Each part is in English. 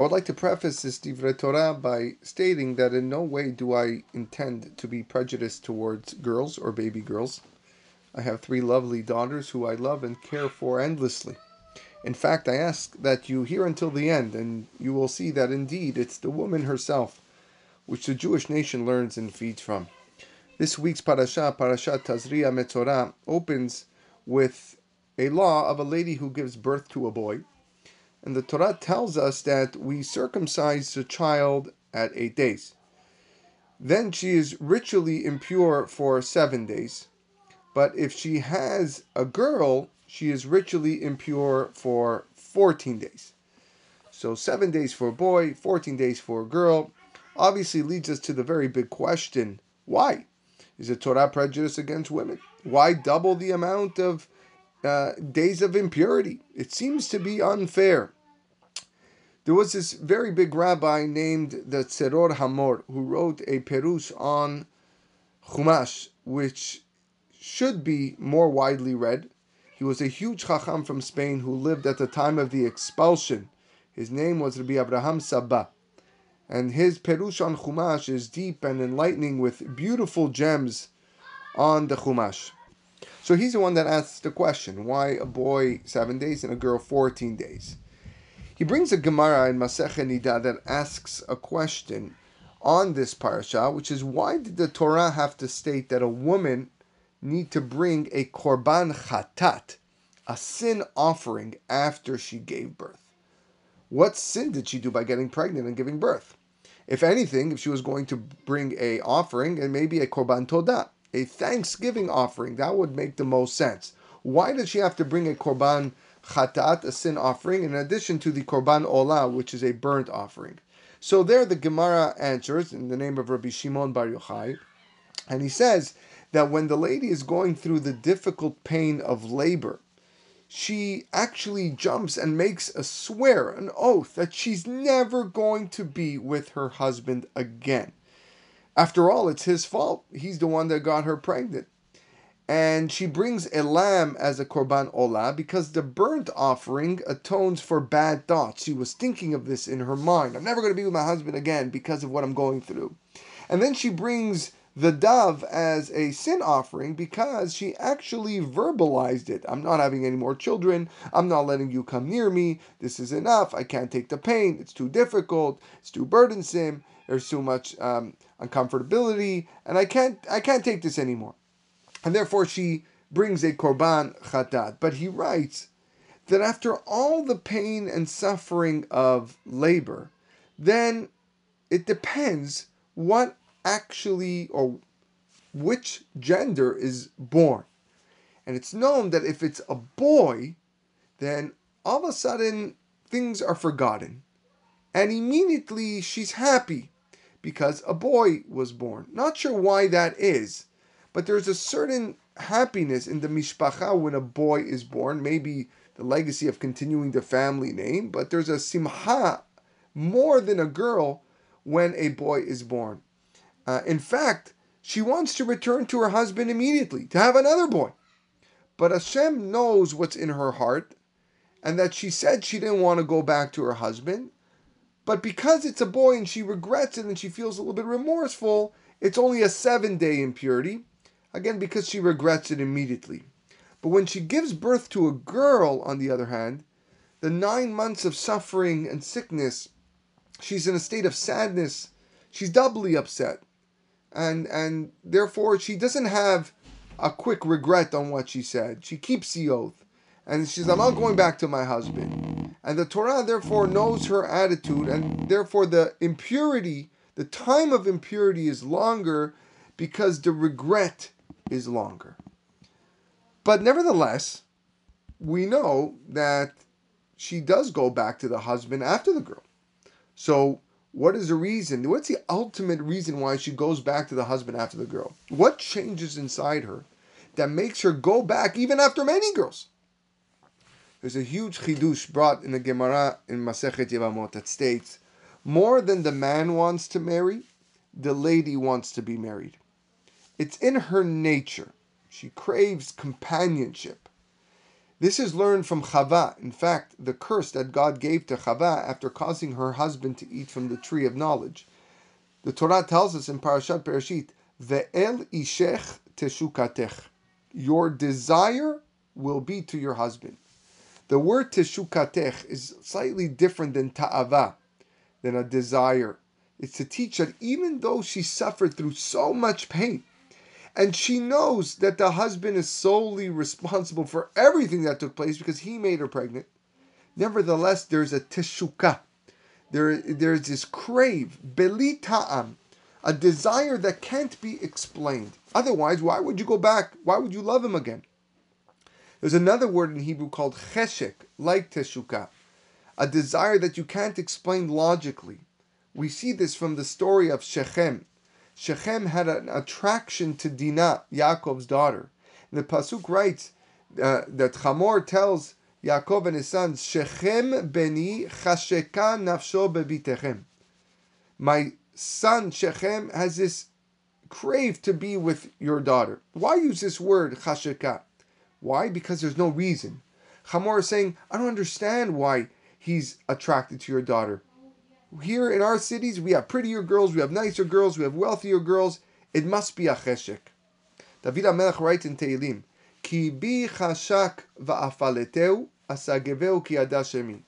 I would like to preface this Divrei Torah by stating that in no way do I intend to be prejudiced towards girls or baby girls. I have three lovely daughters who I love and care for endlessly. In fact, I ask that you hear until the end, and you will see that indeed it's the woman herself which the Jewish nation learns and feeds from. This week's parasha, Parashat Tazria Metzorah, opens with a law of a lady who gives birth to a boy. And the Torah tells us that we circumcise the child at eight days. Then she is ritually impure for seven days. But if she has a girl, she is ritually impure for 14 days. So, seven days for a boy, 14 days for a girl, obviously leads us to the very big question why? Is it Torah prejudice against women? Why double the amount of uh, days of impurity? It seems to be unfair. There was this very big rabbi named the Tzeror Hamor who wrote a perush on Chumash, which should be more widely read. He was a huge chacham from Spain who lived at the time of the expulsion. His name was Rabbi Abraham Sabah and his Perush on Chumash is deep and enlightening with beautiful gems on the Chumash. So he's the one that asks the question why a boy seven days and a girl 14 days? He brings a Gemara in Masech Nida that asks a question on this parasha, which is why did the Torah have to state that a woman need to bring a korban chatat, a sin offering, after she gave birth? What sin did she do by getting pregnant and giving birth? If anything, if she was going to bring a offering and maybe a korban todah, a thanksgiving offering, that would make the most sense. Why does she have to bring a korban chatat, a sin offering, in addition to the korban olah, which is a burnt offering? So there, the Gemara answers in the name of Rabbi Shimon Bar Yochai, and he says that when the lady is going through the difficult pain of labor, she actually jumps and makes a swear, an oath, that she's never going to be with her husband again. After all, it's his fault. He's the one that got her pregnant. And she brings a lamb as a korban olah because the burnt offering atones for bad thoughts. She was thinking of this in her mind. I'm never going to be with my husband again because of what I'm going through. And then she brings the dove as a sin offering because she actually verbalized it. I'm not having any more children. I'm not letting you come near me. This is enough. I can't take the pain. It's too difficult. It's too burdensome. There's too much um, uncomfortability, and I can't. I can't take this anymore. And therefore, she brings a korban chatat. But he writes that after all the pain and suffering of labor, then it depends what actually or which gender is born. And it's known that if it's a boy, then all of a sudden things are forgotten. And immediately she's happy because a boy was born. Not sure why that is, but there's a certain happiness in the mishpacha when a boy is born. Maybe the legacy of continuing the family name, but there's a simha more than a girl when a boy is born. Uh, in fact, she wants to return to her husband immediately, to have another boy. But Hashem knows what's in her heart, and that she said she didn't want to go back to her husband. But because it's a boy and she regrets it and she feels a little bit remorseful, it's only a seven day impurity. Again, because she regrets it immediately. But when she gives birth to a girl, on the other hand, the nine months of suffering and sickness, she's in a state of sadness. She's doubly upset and and therefore she doesn't have a quick regret on what she said. She keeps the oath, and she says, "I'm not going back to my husband." And the Torah therefore knows her attitude, and therefore the impurity, the time of impurity is longer because the regret is longer. But nevertheless, we know that she does go back to the husband after the girl. So what is the reason? What's the ultimate reason why she goes back to the husband after the girl? What changes inside her that makes her go back even after many girls? There's a huge chidush brought in the Gemara in Masechet Yevamot that states, more than the man wants to marry, the lady wants to be married. It's in her nature. She craves companionship. This is learned from Chava. In fact, the curse that God gave to Chava after causing her husband to eat from the tree of knowledge. The Torah tells us in Parashat Bereshit, "Ve'el ishech teshukatech." Your desire will be to your husband. The word teshukatech is slightly different than ta'ava, than a desire. It's to teach that even though she suffered through so much pain, and she knows that the husband is solely responsible for everything that took place because he made her pregnant. Nevertheless, there's a teshuka. There, there's this crave, belita'am, a desire that can't be explained. Otherwise, why would you go back? Why would you love him again? There's another word in Hebrew called cheshek, like teshuka, a desire that you can't explain logically. We see this from the story of Shechem. Shechem had an attraction to Dinah, Yaakov's daughter. And the pasuk writes uh, that Hamor tells Yaakov and his sons, Shechem beni chasheka nafsho bebitechem. My son Shechem has this crave to be with your daughter. Why use this word chasheka? Why? Because there's no reason. Hamor is saying, I don't understand why he's attracted to your daughter. Here in our cities, we have prettier girls, we have nicer girls, we have wealthier girls. It must be a cheshek. David HaMelech writes in Tehillim, Ki bi chashak va'afaleteu asageveu ki adashemi.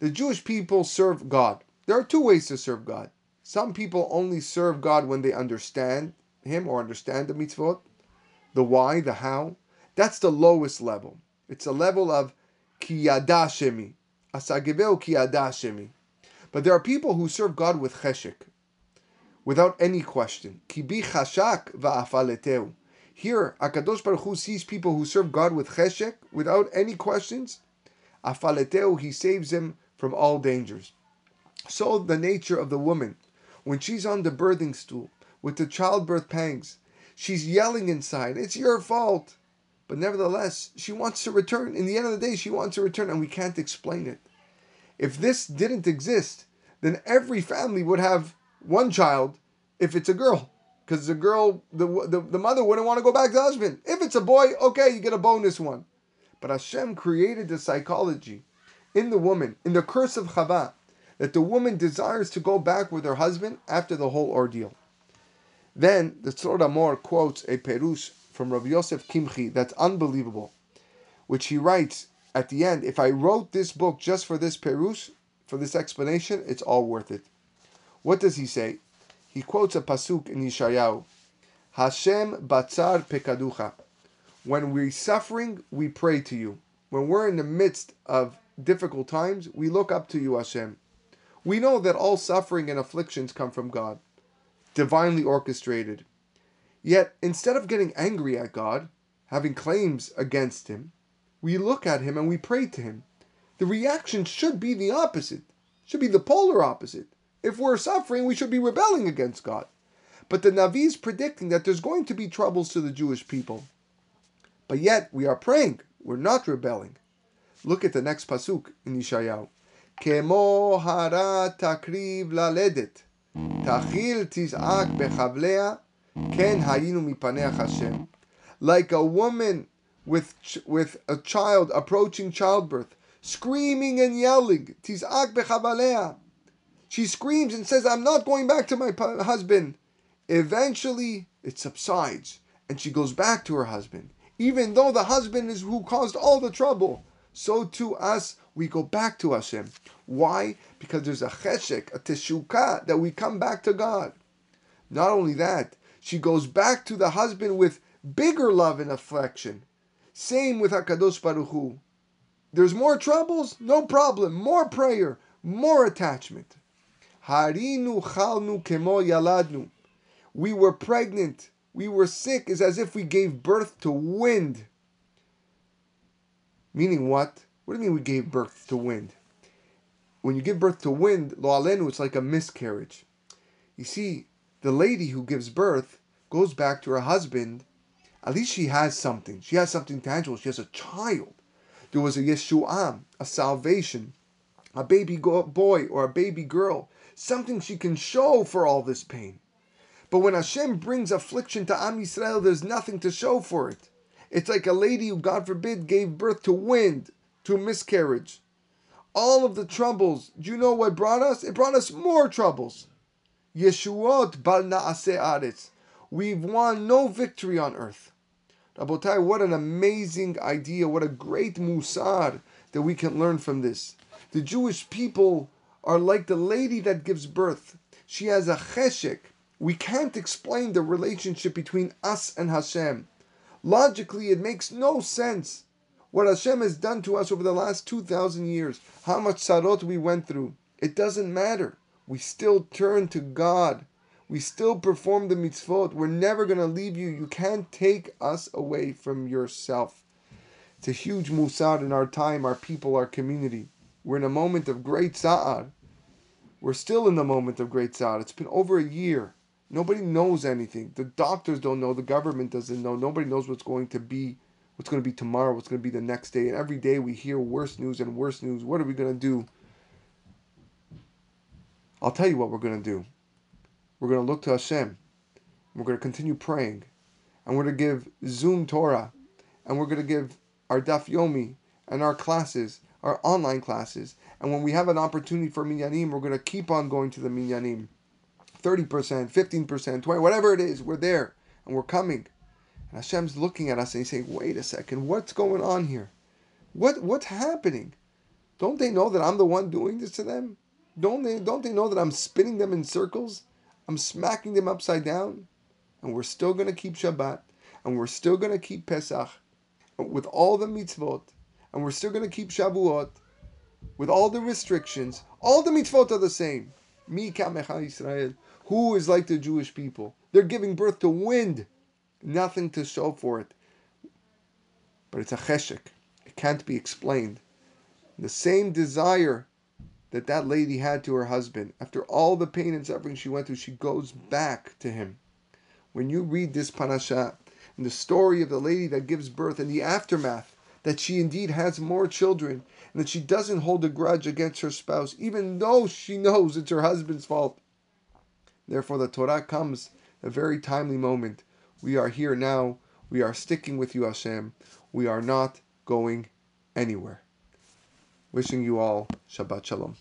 The Jewish people serve God. There are two ways to serve God. Some people only serve God when they understand Him or understand the mitzvot, the why, the how. That's the lowest level. It's a level of ki yadashemi. Asageveu ki yadashemi. But there are people who serve God with cheshek, without any question. Kibi chashak va'afaleteu. Here, Akadosh Baruch Hu sees people who serve God with cheshek, without any questions. Afaleteu, He saves them from all dangers. So the nature of the woman, when she's on the birthing stool with the childbirth pangs, she's yelling inside, "It's your fault." But nevertheless, she wants to return. In the end of the day, she wants to return, and we can't explain it. If this didn't exist, then every family would have one child if it's a girl. Because the girl, the, the, the mother wouldn't want to go back to the husband. If it's a boy, okay, you get a bonus one. But Hashem created the psychology in the woman, in the curse of Chava, that the woman desires to go back with her husband after the whole ordeal. Then the Tzeror Hamor quotes a perush from Rabbi Yosef Kimchi that's unbelievable, which he writes at the end, if I wrote this book just for this perush, for this explanation, it's all worth it. What does he say? He quotes a pasuk in Yeshayahu, Hashem batzar pekaducha. When we're suffering, we pray to you. When we're in the midst of difficult times, we look up to you, Hashem. We know that all suffering and afflictions come from God, divinely orchestrated. Yet, instead of getting angry at God, having claims against Him, we look at him and we pray to him. The reaction should be the opposite, should be the polar opposite. If we're suffering, we should be rebelling against God. But the Navi is predicting that there's going to be troubles to the Jewish people. But yet we are praying, we're not rebelling. Look at the next pasuk in Yeshayahu. Hara takriv laledet, tachil tizak bechavlea, ken hayinu mipaneach Hashem. Like a woman with with a child approaching childbirth, screaming and yelling. Tizak bechavalea. She screams and says, "I'm not going back to my husband." Eventually, it subsides, and she goes back to her husband, even though the husband is who caused all the trouble. So to us, we go back to Hashem. Why? Because there's a cheshek, a teshuka, that we come back to God. Not only that, she goes back to the husband with bigger love and affection. Same with Hakadosh Baruch Hu. There's more troubles, no problem. More prayer, more attachment. Harinu chalnu kemo yaladnu. We were pregnant. We were sick. Is as if we gave birth to wind. Meaning what? What do you mean we gave birth to wind? When you give birth to wind, lo alenu, it's like a miscarriage. You see, the lady who gives birth goes back to her husband at least she has something. She has something tangible. She has a child. There was a Yeshuam, a salvation, a baby boy or a baby girl, something she can show for all this pain. But when Hashem brings affliction to Am Yisrael, there's nothing to show for it. It's like a lady who, God forbid, gave birth to wind, to miscarriage. All of the troubles, do you know what brought us? It brought us more troubles. Yeshuot bal na'aseh aretz. We've won no victory on earth. Rabotai, what an amazing idea, what a great musar that we can learn from this. The Jewish people are like the lady that gives birth. She has a cheshek. We can't explain the relationship between us and Hashem. Logically, it makes no sense. What Hashem has done to us over the last 2,000 years, how much sarot we went through, it doesn't matter. We still turn to God. We still perform the mitzvot. We're never going to leave you. You can't take us away from yourself. It's a huge musar in our time, our people, our community. We're in a moment of great sa'ar. We're still in the moment of great sa'ar. It's been over a year. Nobody knows anything. The doctors don't know. The government doesn't know. Nobody knows what's going to be, what's going to be tomorrow, what's going to be the next day. And every day we hear worse news and worse news. What are we going to do? I'll tell you what we're going to do. We're going to look to Hashem. We're going to continue praying. And we're going to give Zoom Torah. And we're going to give our Daf Yomi and our classes, our online classes. And when we have an opportunity for Minyanim, we're going to keep on going to the Minyanim. 30%, 15%, 20, whatever it is, we're there and we're coming. And Hashem's looking at us and he's saying, wait a second, what's going on here? What what's happening? Don't they know that I'm the one doing this to them? Don't they don't they know that I'm spinning them in circles? I'm smacking them upside down? And we're still gonna keep Shabbat, and we're still gonna keep Pesach with all the mitzvot, and we're still gonna keep Shavuot with all the restrictions. All the mitzvot are the same. Mi kamecha Israel. Who is like the Jewish people? They're giving birth to wind, nothing to show for it. But it's a cheshek. It can't be explained. The same desire that that lady had to her husband, after all the pain and suffering she went through, she goes back to him. When you read this parasha and the story of the lady that gives birth and the aftermath, that she indeed has more children and that she doesn't hold a grudge against her spouse, even though she knows it's her husband's fault. Therefore, the Torah comes a very timely moment. We are here now. We are sticking with you, Hashem. We are not going anywhere. Wishing you all Shabbat Shalom.